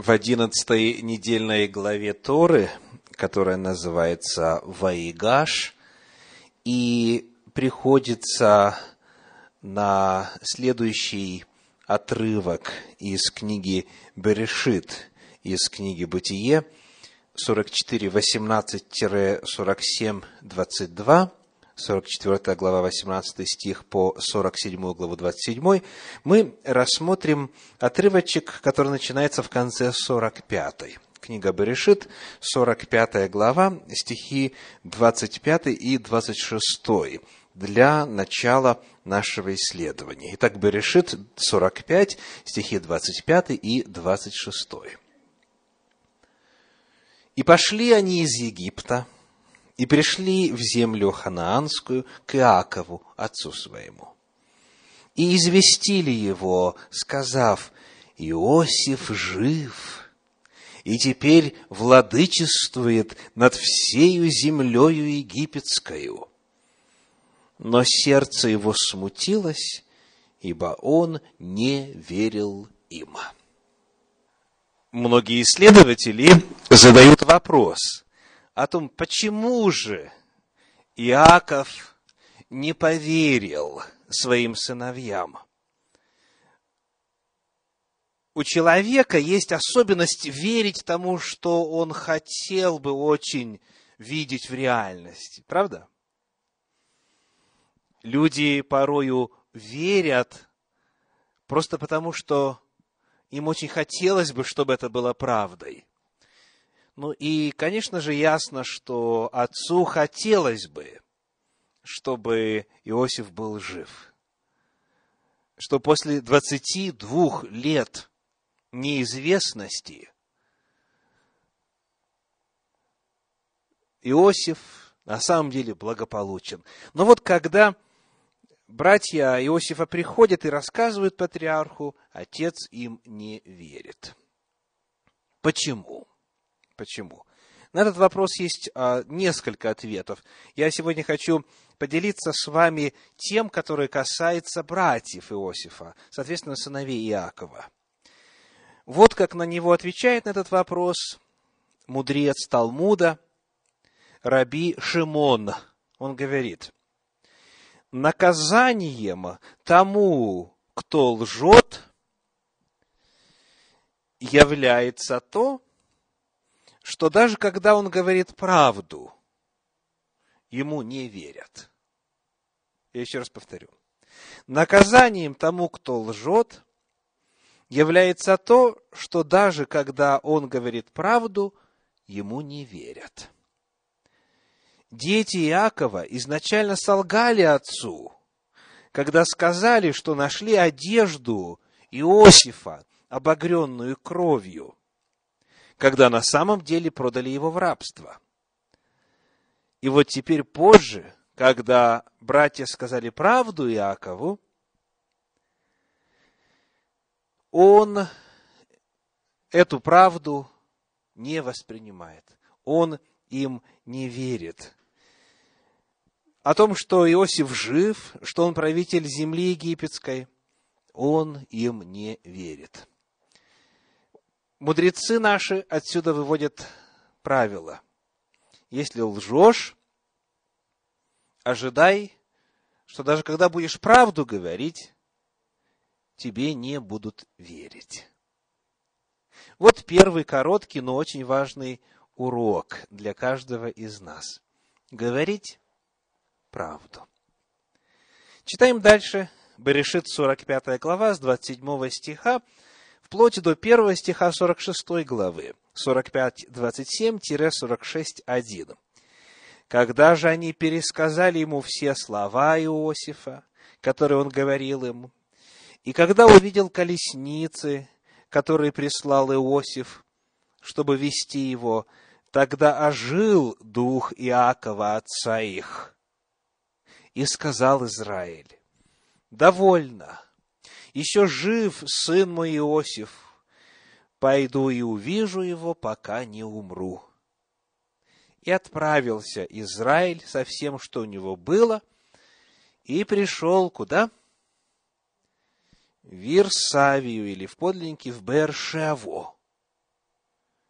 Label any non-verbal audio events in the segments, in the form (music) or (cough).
в одиннадцатой недельной главе Торы, которая называется Ваигаш, и приходится на следующий отрывок из книги Берешит, из книги Бытие, 44, 18-47, 22, 44 глава, 18 стих по 47 главу, 27, мы рассмотрим отрывочек, который начинается в конце 45. Книга Берешит, 45 глава, стихи 25 и 26 для начала нашего исследования. Итак, Берешит 45, стихи 25 и 26. «И пошли они из Египта, и пришли в землю ханаанскую к Иакову, отцу своему. И известили его, сказав, Иосиф жив, и теперь владычествует над всею землею египетскою. Но сердце его смутилось, ибо он не верил им. Многие исследователи задают вопрос – о том, почему же Иаков не поверил своим сыновьям. У человека есть особенность верить тому, что он хотел бы очень видеть в реальности. Правда? Люди порою верят просто потому, что им очень хотелось бы, чтобы это было правдой. Ну и, конечно же, ясно, что отцу хотелось бы, чтобы Иосиф был жив. Что после 22 лет неизвестности Иосиф на самом деле благополучен. Но вот когда братья Иосифа приходят и рассказывают патриарху, отец им не верит. Почему? Почему? На этот вопрос есть а, несколько ответов. Я сегодня хочу поделиться с вами тем, который касается братьев Иосифа, соответственно, сыновей Иакова. Вот как на него отвечает на этот вопрос мудрец Талмуда, Раби Шимон. Он говорит, наказанием тому, кто лжет, является то, что даже когда он говорит правду, ему не верят. Я еще раз повторю. Наказанием тому, кто лжет, является то, что даже когда он говорит правду, ему не верят. Дети Иакова изначально солгали отцу, когда сказали, что нашли одежду Иосифа, обогренную кровью – когда на самом деле продали его в рабство. И вот теперь позже, когда братья сказали правду Иакову, он эту правду не воспринимает. Он им не верит. О том, что Иосиф жив, что он правитель земли египетской, он им не верит. Мудрецы наши отсюда выводят правило. Если лжешь, ожидай, что даже когда будешь правду говорить, тебе не будут верить. Вот первый короткий, но очень важный урок для каждого из нас. Говорить правду. Читаем дальше. Берешит 45 глава с 27 стиха вплоть до первого стиха 46 главы, 45-27-46-1. Когда же они пересказали ему все слова Иосифа, которые он говорил им, и когда увидел колесницы, которые прислал Иосиф, чтобы вести его, тогда ожил дух Иакова, отца их. И сказал Израиль, «Довольно, еще жив сын мой Иосиф, пойду и увижу его, пока не умру. И отправился Израиль со всем, что у него было, и пришел куда? В Ирсавию или в подлиннике в Бершево.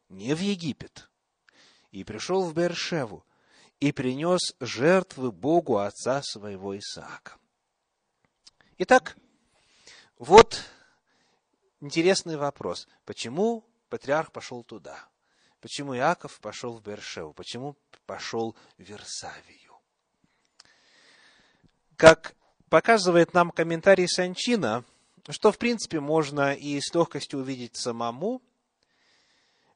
не в Египет, и пришел в Бершеву, и принес жертвы Богу отца своего Исаака. Итак, вот интересный вопрос. Почему патриарх пошел туда? Почему Иаков пошел в Бершеву? Почему пошел в Версавию? Как показывает нам комментарий Санчина, что, в принципе, можно и с легкостью увидеть самому,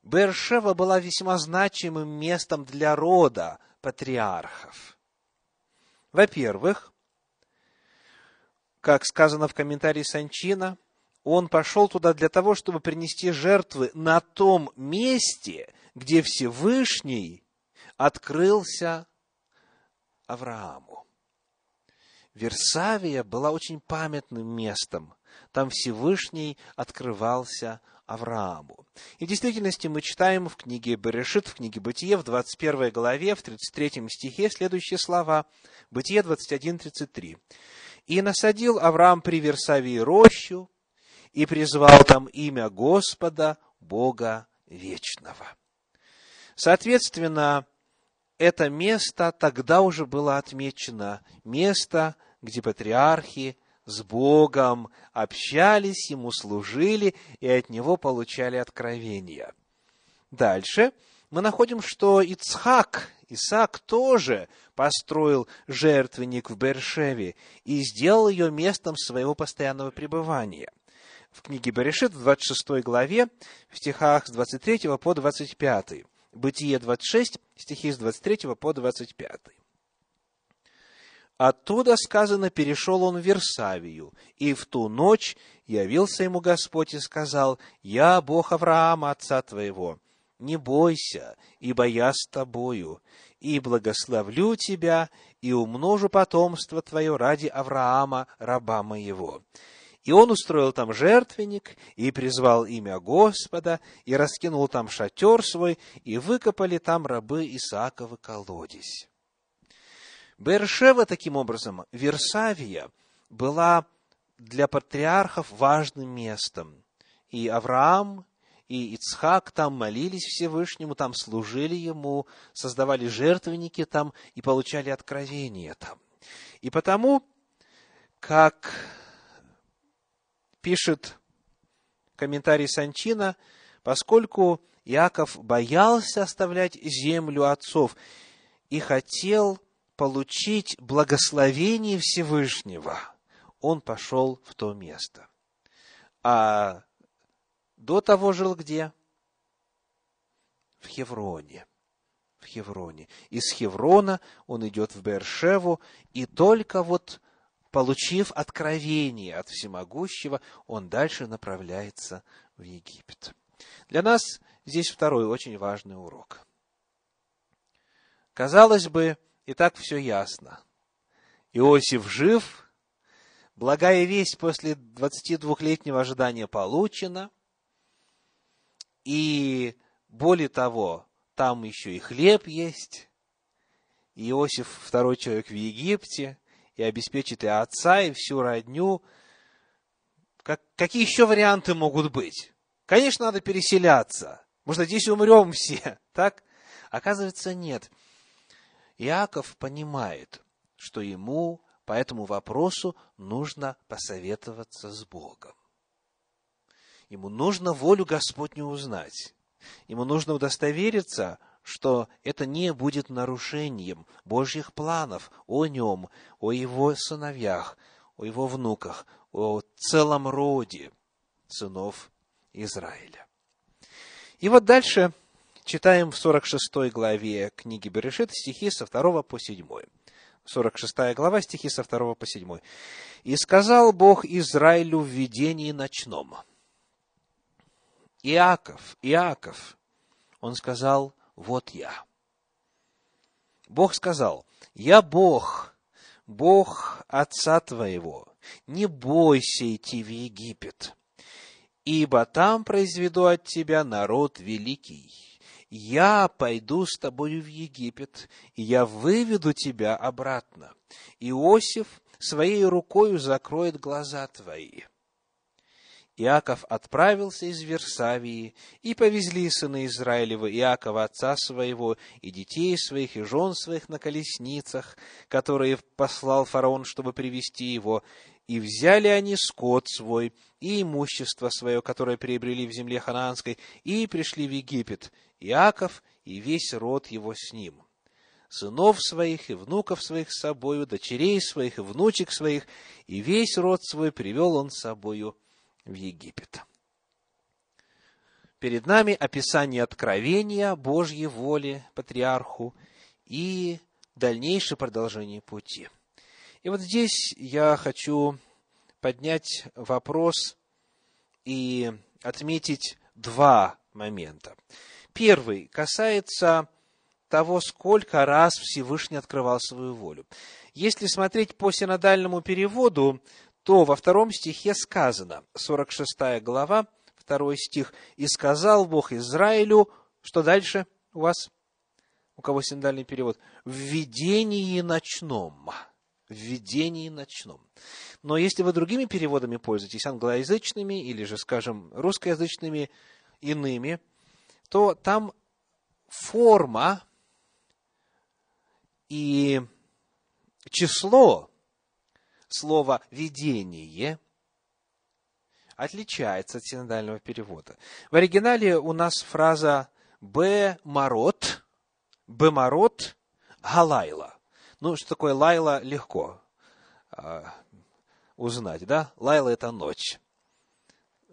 Бершева была весьма значимым местом для рода патриархов. Во-первых, как сказано в комментарии Санчина, он пошел туда для того, чтобы принести жертвы на том месте, где Всевышний открылся Аврааму. Версавия была очень памятным местом. Там Всевышний открывался Аврааму. И в действительности мы читаем в книге Берешит, в книге Бытие, в 21 главе, в 33 стихе следующие слова. Бытие 21.33. «И насадил Авраам при Версавии рощу, и призвал там имя Господа, Бога Вечного». Соответственно, это место тогда уже было отмечено, место, где патриархи с Богом общались, Ему служили и от Него получали откровения. Дальше мы находим, что Ицхак, Исаак тоже построил жертвенник в Бершеве и сделал ее местом своего постоянного пребывания. В книге Берешит, в 26 главе, в стихах с 23 по 25. Бытие 26, стихи с 23 по 25. Оттуда, сказано, перешел он в Версавию, и в ту ночь явился ему Господь и сказал, «Я Бог Авраама, отца твоего, не бойся, ибо я с тобою, и благословлю тебя, и умножу потомство твое ради Авраама, раба моего». И он устроил там жертвенник, и призвал имя Господа, и раскинул там шатер свой, и выкопали там рабы Исааковы колодец. Бершева, таким образом, Версавия, была для патриархов важным местом. И Авраам, и Ицхак там молились Всевышнему, там служили ему, создавали жертвенники там и получали откровения там. И потому, как пишет комментарий Санчина, поскольку Иаков боялся оставлять землю отцов и хотел получить благословение Всевышнего, он пошел в то место. А до того жил где? В Хевроне. В Хевроне. Из Хеврона он идет в Бершеву, и только вот получив откровение от Всемогущего, он дальше направляется в Египет. Для нас здесь второй очень важный урок. Казалось бы, и так все ясно. Иосиф жив, благая весть после 22-летнего ожидания получена, и более того, там еще и хлеб есть, Иосиф второй человек в Египте, и обеспечит и отца, и всю родню. Как, какие еще варианты могут быть? Конечно, надо переселяться. Может, здесь умрем все, (laughs) так? Оказывается, нет. Иаков понимает, что ему по этому вопросу нужно посоветоваться с Богом. Ему нужно волю Господню узнать. Ему нужно удостовериться, что это не будет нарушением Божьих планов о нем, о его сыновьях, о его внуках, о целом роде сынов Израиля. И вот дальше читаем в 46 главе книги Берешит стихи со 2 по 7. 46 глава, стихи со 2 по 7. «И сказал Бог Израилю в видении ночном, Иаков, Иаков, он сказал, вот я. Бог сказал, я Бог, Бог отца твоего, не бойся идти в Египет, ибо там произведу от тебя народ великий я пойду с тобою в Египет, и я выведу тебя обратно. Иосиф своей рукою закроет глаза твои. Иаков отправился из Версавии, и повезли сыны Израилева Иакова, отца своего, и детей своих, и жен своих на колесницах, которые послал фараон, чтобы привести его, и взяли они скот свой и имущество свое, которое приобрели в земле ханаанской, и пришли в Египет, Иаков и весь род его с ним. Сынов своих и внуков своих с собою, дочерей своих и внучек своих, и весь род свой привел он с собою в Египет. Перед нами описание откровения Божьей воли патриарху и дальнейшее продолжение пути. И вот здесь я хочу поднять вопрос и отметить два момента. Первый касается того, сколько раз Всевышний открывал свою волю. Если смотреть по синодальному переводу, то во втором стихе сказано, 46 глава, второй стих, «И сказал Бог Израилю...» Что дальше у вас? У кого синдальный перевод? «В видении ночном». В видении ночном. Но если вы другими переводами пользуетесь, англоязычными или же, скажем, русскоязычными, иными, то там форма и число слово «видение» отличается от синодального перевода. В оригинале у нас фраза «б марот», «б марот галайла». Ну, что такое лайла, легко э, узнать, да? Лайла – это ночь.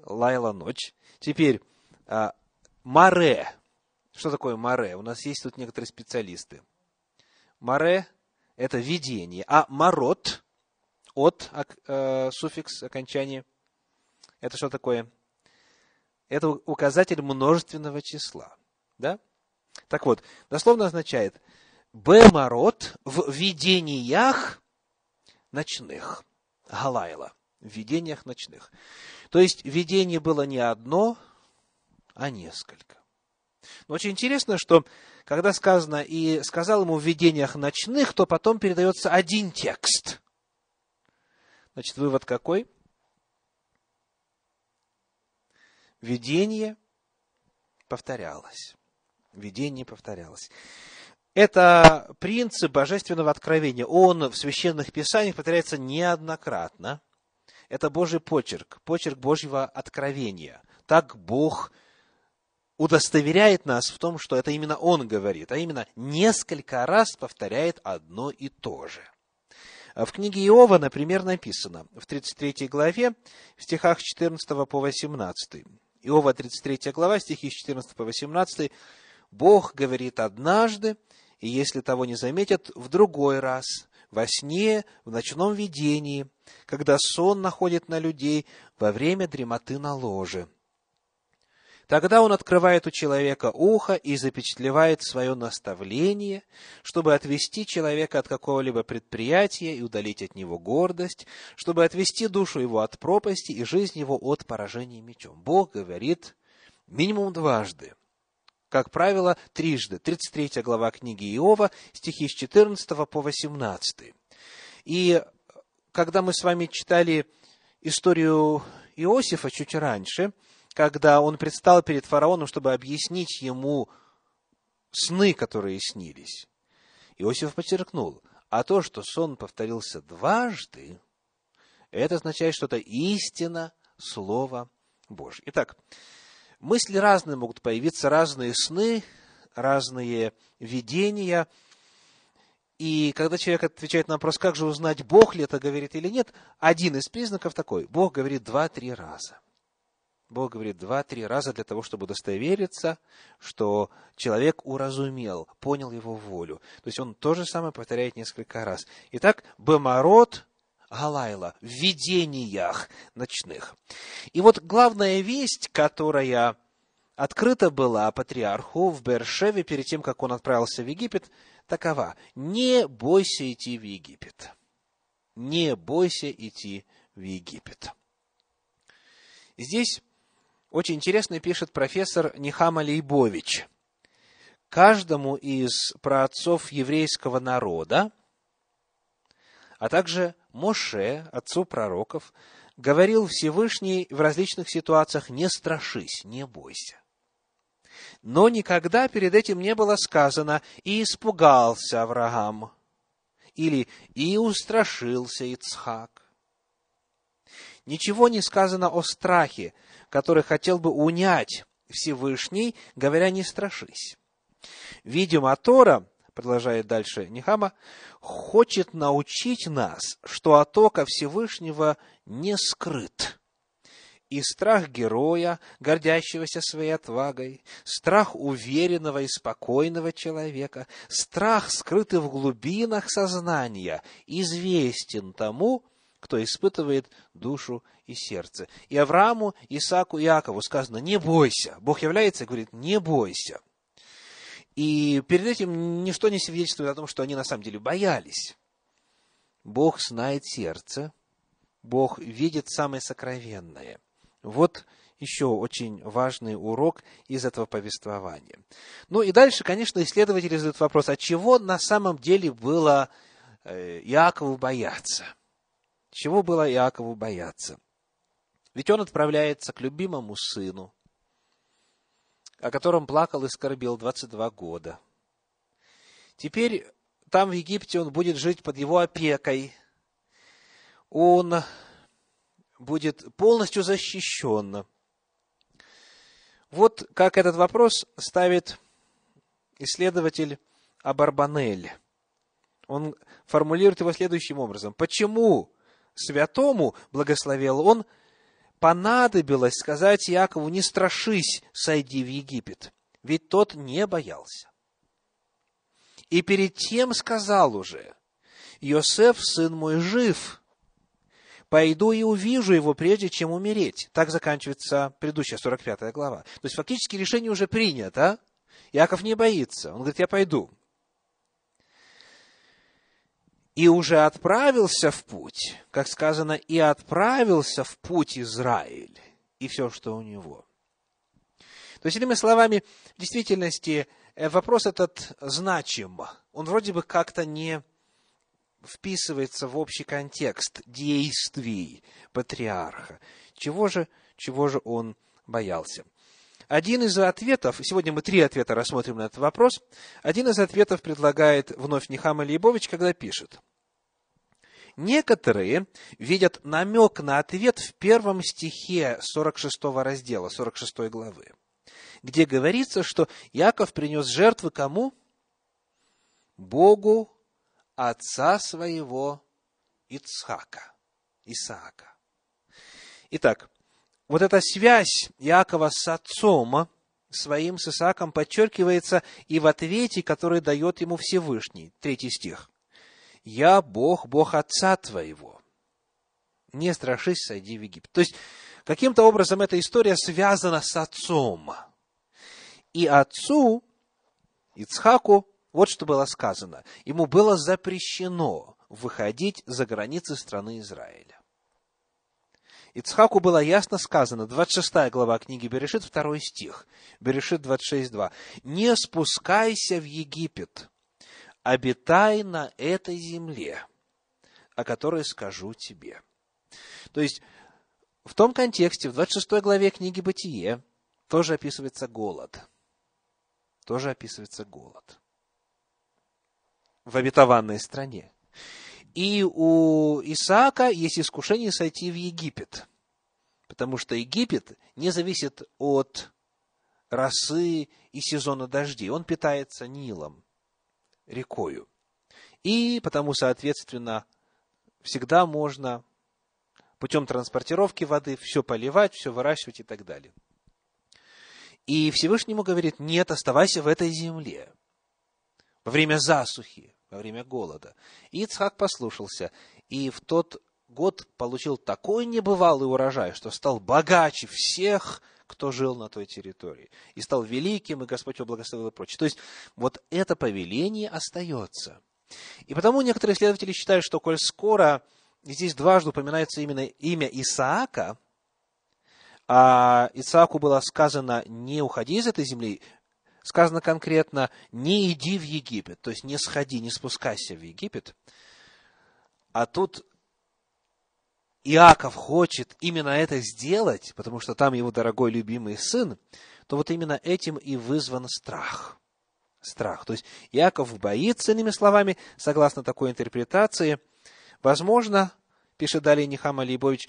Лайла – ночь. Теперь, э, маре. Что такое маре? У нас есть тут некоторые специалисты. Маре – это видение, а марот от э, суффикс окончания. Это что такое? Это указатель множественного числа. Да? Так вот, дословно означает Бемарот в видениях ночных. Галайла. В видениях ночных. То есть, видение было не одно, а несколько. Но очень интересно, что когда сказано «и сказал ему в видениях ночных», то потом передается один текст. Значит, вывод какой? Видение повторялось. Видение повторялось. Это принцип божественного откровения. Он в священных писаниях повторяется неоднократно. Это Божий почерк, почерк Божьего откровения. Так Бог удостоверяет нас в том, что это именно Он говорит, а именно несколько раз повторяет одно и то же. В книге Иова, например, написано в 33 главе, в стихах 14 по 18. Иова, 33 глава, стихи с 14 по 18. «Бог говорит однажды, и если того не заметят, в другой раз, во сне, в ночном видении, когда сон находит на людей во время дремоты на ложе. Тогда он открывает у человека ухо и запечатлевает свое наставление, чтобы отвести человека от какого-либо предприятия и удалить от него гордость, чтобы отвести душу его от пропасти и жизнь его от поражения мечом. Бог говорит минимум дважды. Как правило, трижды. 33 глава книги Иова, стихи с 14 по 18. И когда мы с вами читали историю Иосифа чуть раньше, когда он предстал перед фараоном, чтобы объяснить ему сны, которые снились. Иосиф подчеркнул, а то, что сон повторился дважды, это означает, что это истина Слова Божье. Итак, мысли разные могут появиться, разные сны, разные видения. И когда человек отвечает на вопрос, как же узнать, Бог ли это говорит или нет, один из признаков такой. Бог говорит два-три раза – Бог говорит два-три раза для того, чтобы удостовериться, что человек уразумел, понял его волю. То есть он то же самое повторяет несколько раз. Итак, Бемарот Галайла в видениях ночных. И вот главная весть, которая открыта была патриарху в Бершеве перед тем, как он отправился в Египет, такова. Не бойся идти в Египет. Не бойся идти в Египет. Здесь очень интересно пишет профессор Нихама Лейбович. Каждому из праотцов еврейского народа, а также Моше, отцу пророков, говорил Всевышний в различных ситуациях, не страшись, не бойся. Но никогда перед этим не было сказано «и испугался Авраам» или «и устрашился Ицхак». Ничего не сказано о страхе, который хотел бы унять Всевышний, говоря «не страшись». Видимо, Тора, продолжает дальше Нехама, хочет научить нас, что от ока Всевышнего не скрыт. И страх героя, гордящегося своей отвагой, страх уверенного и спокойного человека, страх, скрытый в глубинах сознания, известен тому, кто испытывает душу и сердце. И Аврааму, Исааку и Иакову сказано, не бойся. Бог является и говорит, не бойся. И перед этим ничто не свидетельствует о том, что они на самом деле боялись. Бог знает сердце, Бог видит самое сокровенное. Вот еще очень важный урок из этого повествования. Ну и дальше, конечно, исследователи задают вопрос, а чего на самом деле было э, Иакову бояться? Чего было Иакову бояться? Ведь он отправляется к любимому сыну, о котором плакал и скорбел 22 года. Теперь там, в Египте, он будет жить под его опекой. Он будет полностью защищен. Вот как этот вопрос ставит исследователь Абарбанель. Он формулирует его следующим образом. Почему святому благословил он понадобилось сказать Якову, не страшись, сойди в Египет, ведь тот не боялся. И перед тем сказал уже, Йосеф, сын мой, жив, пойду и увижу его, прежде чем умереть. Так заканчивается предыдущая 45 глава. То есть, фактически решение уже принято. Яков не боится. Он говорит, я пойду и уже отправился в путь, как сказано, и отправился в путь Израиль, и все, что у него. То есть, иными словами, в действительности э, вопрос этот значим. Он вроде бы как-то не вписывается в общий контекст действий патриарха. Чего же, чего же он боялся? Один из ответов, сегодня мы три ответа рассмотрим на этот вопрос, один из ответов предлагает вновь Нихама Лейбович, когда пишет. Некоторые видят намек на ответ в первом стихе 46 раздела, 46 главы, где говорится, что Яков принес жертвы кому? Богу отца своего Ицхака, Исаака. Итак, вот эта связь Иакова с отцом своим, с Исааком, подчеркивается и в ответе, который дает ему Всевышний. Третий стих. «Я Бог, Бог отца твоего. Не страшись, сойди в Египет». То есть, каким-то образом эта история связана с отцом. И отцу, Ицхаку, вот что было сказано. Ему было запрещено выходить за границы страны Израиля. Ицхаку было ясно сказано, 26 глава книги Берешит, 2 стих, Берешит 26.2. «Не спускайся в Египет, обитай на этой земле, о которой скажу тебе». То есть, в том контексте, в 26 главе книги Бытие, тоже описывается голод. Тоже описывается голод. В обетованной стране. И у Исаака есть искушение сойти в Египет, потому что Египет не зависит от росы и сезона дождей. Он питается Нилом, рекою. И потому, соответственно, всегда можно путем транспортировки воды все поливать, все выращивать и так далее. И Всевышнему говорит, нет, оставайся в этой земле во время засухи, во время голода. И Ицхак послушался, и в тот год получил такой небывалый урожай, что стал богаче всех, кто жил на той территории. И стал великим, и Господь его благословил и прочее. То есть, вот это повеление остается. И потому некоторые исследователи считают, что коль скоро здесь дважды упоминается именно имя Исаака, а Исааку было сказано, не уходи из этой земли, сказано конкретно, не иди в Египет, то есть не сходи, не спускайся в Египет. А тут Иаков хочет именно это сделать, потому что там его дорогой любимый сын, то вот именно этим и вызван страх. Страх. То есть Иаков боится, иными словами, согласно такой интерпретации, возможно, пишет далее Нихама Лейбович,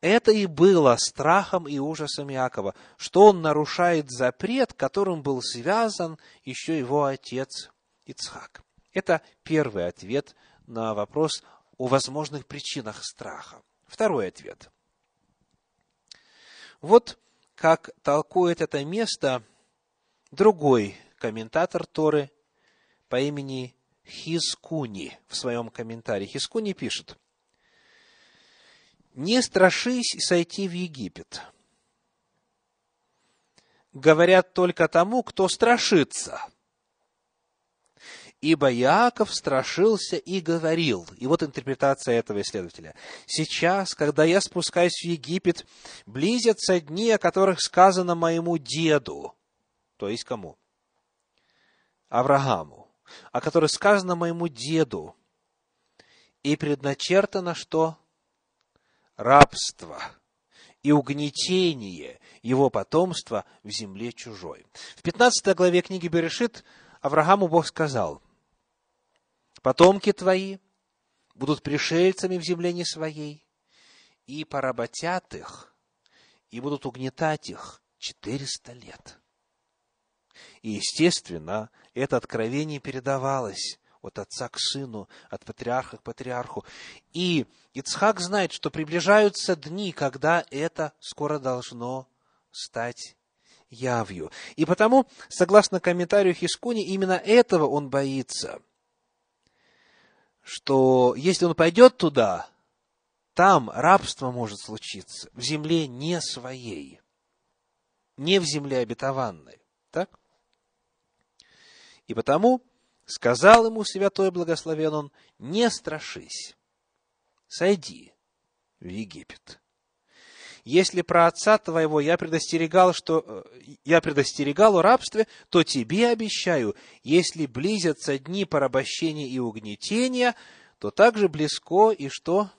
это и было страхом и ужасом Иакова, что он нарушает запрет, которым был связан еще его отец Ицхак. Это первый ответ на вопрос о возможных причинах страха. Второй ответ. Вот как толкует это место другой комментатор Торы по имени Хискуни в своем комментарии. Хискуни пишет, «Не страшись сойти в Египет. Говорят только тому, кто страшится – Ибо Иаков страшился и говорил. И вот интерпретация этого исследователя. Сейчас, когда я спускаюсь в Египет, близятся дни, о которых сказано моему деду. То есть кому? Аврааму. О которых сказано моему деду. И предначертано что? Рабство и угнетение его потомства в земле чужой. В 15 главе книги Берешит Аврааму Бог сказал, Потомки твои будут пришельцами в земле не своей, и поработят их, и будут угнетать их четыреста лет. И, естественно, это откровение передавалось от отца к сыну, от патриарха к патриарху. И Ицхак знает, что приближаются дни, когда это скоро должно стать явью. И потому, согласно комментарию Хискуни, именно этого он боится – что если он пойдет туда, там рабство может случиться в земле не своей, не в земле обетованной. Так? И потому сказал ему святой благословен он, не страшись, сойди в Египет если про отца твоего я предостерегал, что э, я предостерегал о рабстве, то тебе обещаю, если близятся дни порабощения и угнетения, то также близко и что?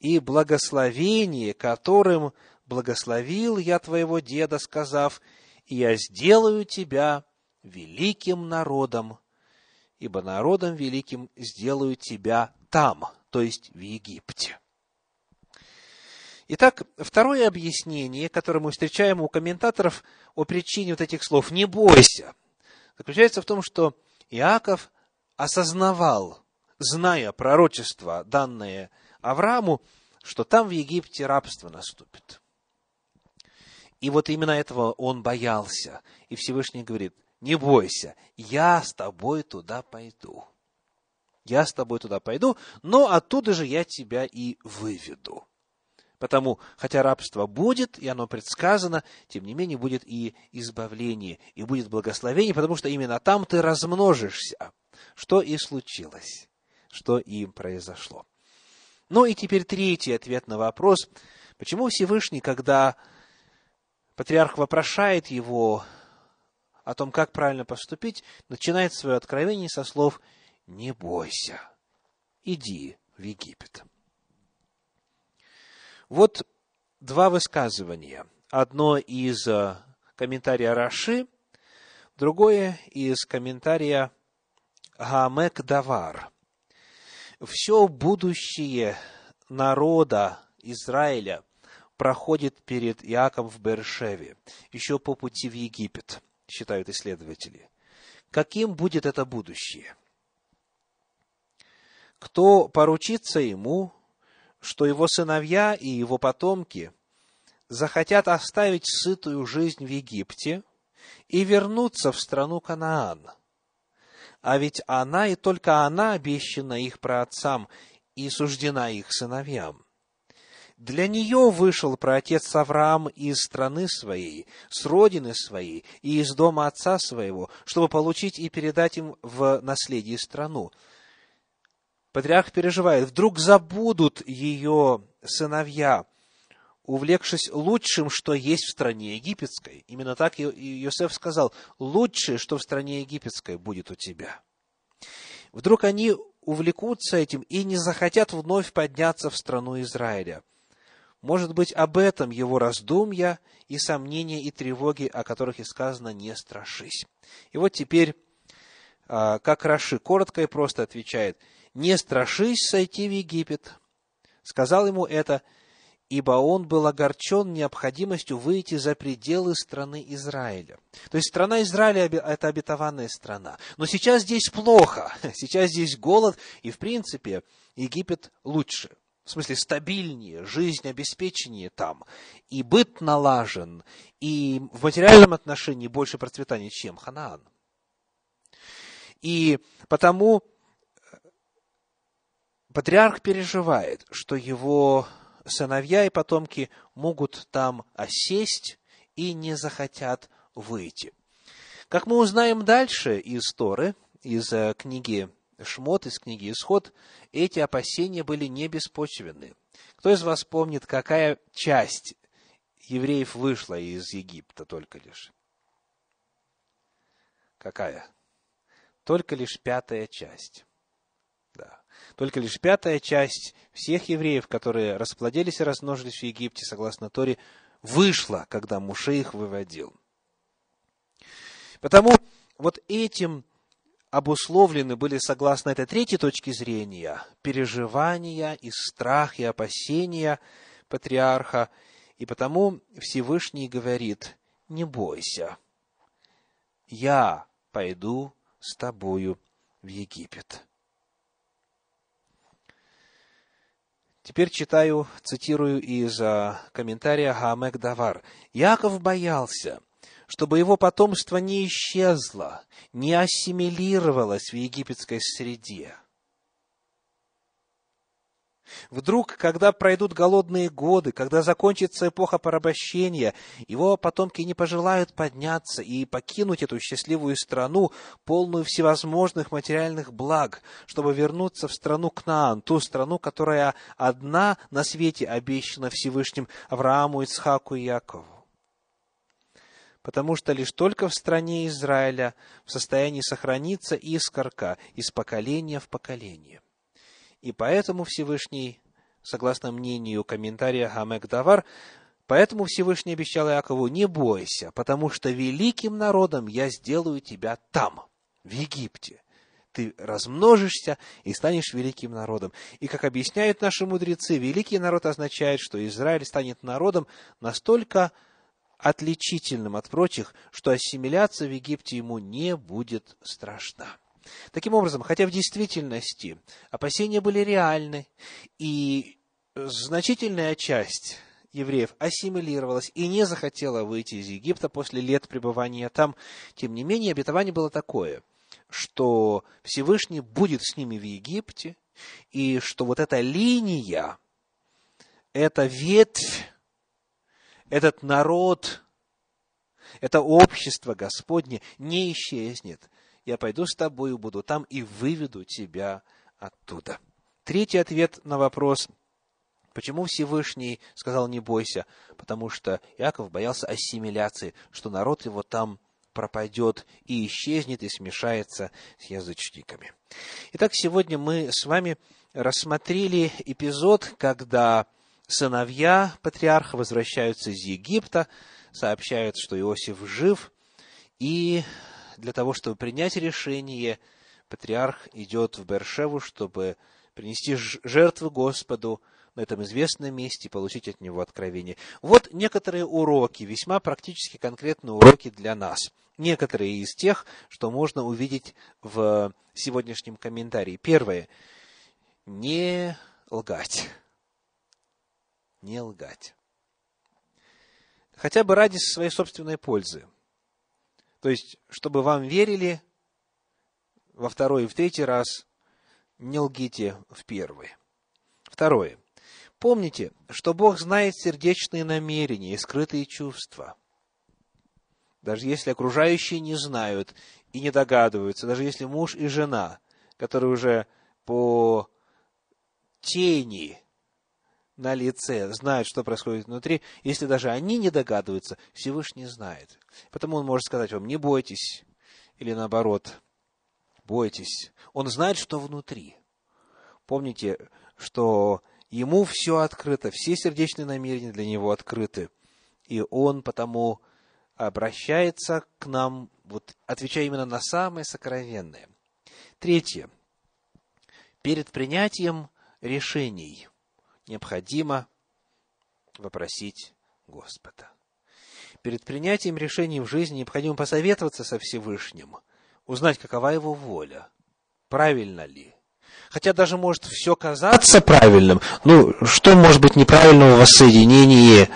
И благословение, которым благословил я твоего деда, сказав, и я сделаю тебя великим народом, ибо народом великим сделаю тебя там, то есть в Египте. Итак, второе объяснение, которое мы встречаем у комментаторов о причине вот этих слов «не бойся», заключается в том, что Иаков осознавал, зная пророчество, данное Аврааму, что там в Египте рабство наступит. И вот именно этого он боялся. И Всевышний говорит, не бойся, я с тобой туда пойду. Я с тобой туда пойду, но оттуда же я тебя и выведу. Потому, хотя рабство будет, и оно предсказано, тем не менее будет и избавление, и будет благословение, потому что именно там ты размножишься. Что и случилось, что им произошло. Ну и теперь третий ответ на вопрос, почему Всевышний, когда патриарх вопрошает его о том, как правильно поступить, начинает свое откровение со слов «Не бойся, иди в Египет». Вот два высказывания. Одно из э, комментария Раши, другое из комментария Гамек Давар. Все будущее народа Израиля проходит перед Иаковом в Бершеве, еще по пути в Египет, считают исследователи. Каким будет это будущее? Кто поручится ему, что его сыновья и его потомки захотят оставить сытую жизнь в Египте и вернуться в страну Канаан. А ведь она и только она обещана их праотцам и суждена их сыновьям. Для нее вышел праотец Авраам из страны своей, с родины своей и из дома отца своего, чтобы получить и передать им в наследие страну – Патриарх переживает, вдруг забудут ее сыновья, увлекшись лучшим, что есть в стране египетской. Именно так Иосиф сказал, лучшее, что в стране египетской будет у тебя. Вдруг они увлекутся этим и не захотят вновь подняться в страну Израиля. Может быть, об этом его раздумья и сомнения и тревоги, о которых и сказано «не страшись». И вот теперь, а, как Раши коротко и просто отвечает, «Не страшись сойти в Египет». Сказал ему это ибо он был огорчен необходимостью выйти за пределы страны Израиля. То есть страна Израиля – это обетованная страна. Но сейчас здесь плохо, (laughs) сейчас здесь голод, и в принципе Египет лучше. В смысле, стабильнее, жизнь обеспеченнее там, и быт налажен, и в материальном отношении больше процветания, чем Ханаан. И потому патриарх переживает, что его сыновья и потомки могут там осесть и не захотят выйти. Как мы узнаем дальше из Торы, из э, книги Шмот, из книги Исход, эти опасения были не беспочвенны. Кто из вас помнит, какая часть евреев вышла из Египта только лишь? Какая? Только лишь пятая часть. Только лишь пятая часть всех евреев, которые расплодились и размножились в Египте, согласно Торе, вышла, когда Муше их выводил. Потому вот этим обусловлены были, согласно этой третьей точке зрения, переживания и страх, и опасения патриарха. И потому Всевышний говорит, не бойся, я пойду с тобою в Египет. Теперь читаю, цитирую из а, комментария Хаамек Давар. Яков боялся, чтобы его потомство не исчезло, не ассимилировалось в египетской среде. Вдруг, когда пройдут голодные годы, когда закончится эпоха порабощения, его потомки не пожелают подняться и покинуть эту счастливую страну, полную всевозможных материальных благ, чтобы вернуться в страну Кнаан, ту страну, которая одна на свете обещана Всевышним Аврааму, Ицхаку и Якову. Потому что лишь только в стране Израиля в состоянии сохраниться искорка из поколения в поколение. И поэтому Всевышний, согласно мнению комментария Хамек Давар, поэтому Всевышний обещал Иакову, не бойся, потому что великим народом я сделаю тебя там, в Египте. Ты размножишься и станешь великим народом. И, как объясняют наши мудрецы, великий народ означает, что Израиль станет народом настолько отличительным от прочих, что ассимиляция в Египте ему не будет страшна. Таким образом, хотя в действительности опасения были реальны, и значительная часть евреев ассимилировалась и не захотела выйти из Египта после лет пребывания там, тем не менее, обетование было такое, что Всевышний будет с ними в Египте, и что вот эта линия, эта ветвь, этот народ, это общество Господне не исчезнет я пойду с тобою, буду там и выведу тебя оттуда. Третий ответ на вопрос, почему Всевышний сказал не бойся, потому что Иаков боялся ассимиляции, что народ его там пропадет и исчезнет и смешается с язычниками. Итак, сегодня мы с вами рассмотрели эпизод, когда сыновья патриарха возвращаются из Египта, сообщают, что Иосиф жив, и для того, чтобы принять решение, патриарх идет в Бершеву, чтобы принести жертвы Господу на этом известном месте и получить от него откровение. Вот некоторые уроки, весьма практически конкретные уроки для нас. Некоторые из тех, что можно увидеть в сегодняшнем комментарии. Первое. Не лгать. Не лгать. Хотя бы ради своей собственной пользы. То есть, чтобы вам верили во второй и в третий раз, не лгите в первый. Второе. Помните, что Бог знает сердечные намерения и скрытые чувства. Даже если окружающие не знают и не догадываются, даже если муж и жена, которые уже по тени на лице, знают, что происходит внутри, если даже они не догадываются, Всевышний знает. Потому он может сказать вам, не бойтесь, или наоборот, бойтесь. Он знает, что внутри. Помните, что ему все открыто, все сердечные намерения для него открыты. И он потому обращается к нам, вот, отвечая именно на самое сокровенное. Третье. Перед принятием решений необходимо вопросить Господа. Перед принятием решений в жизни необходимо посоветоваться со Всевышним, узнать, какова его воля, правильно ли. Хотя даже может все казаться правильным, ну, что может быть неправильного в воссоединении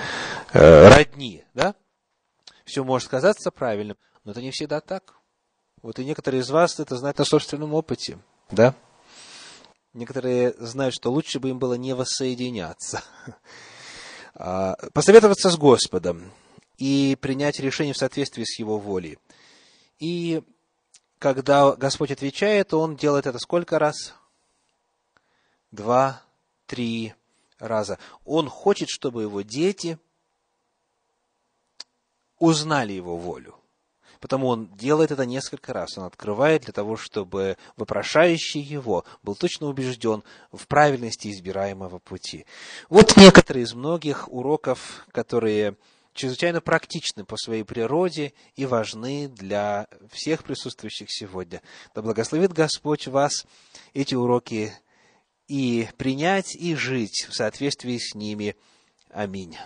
э, родни, да? Все может казаться правильным, но это не всегда так. Вот и некоторые из вас это знают на собственном опыте, да? Некоторые знают, что лучше бы им было не воссоединяться. (laughs) А, посоветоваться с Господом и принять решение в соответствии с Его волей. И когда Господь отвечает, Он делает это сколько раз? Два, три раза. Он хочет, чтобы его дети узнали Его волю. Потому он делает это несколько раз. Он открывает для того, чтобы вопрошающий его был точно убежден в правильности избираемого пути. Вот некоторые из многих уроков, которые чрезвычайно практичны по своей природе и важны для всех присутствующих сегодня. Да благословит Господь вас эти уроки и принять, и жить в соответствии с ними. Аминь.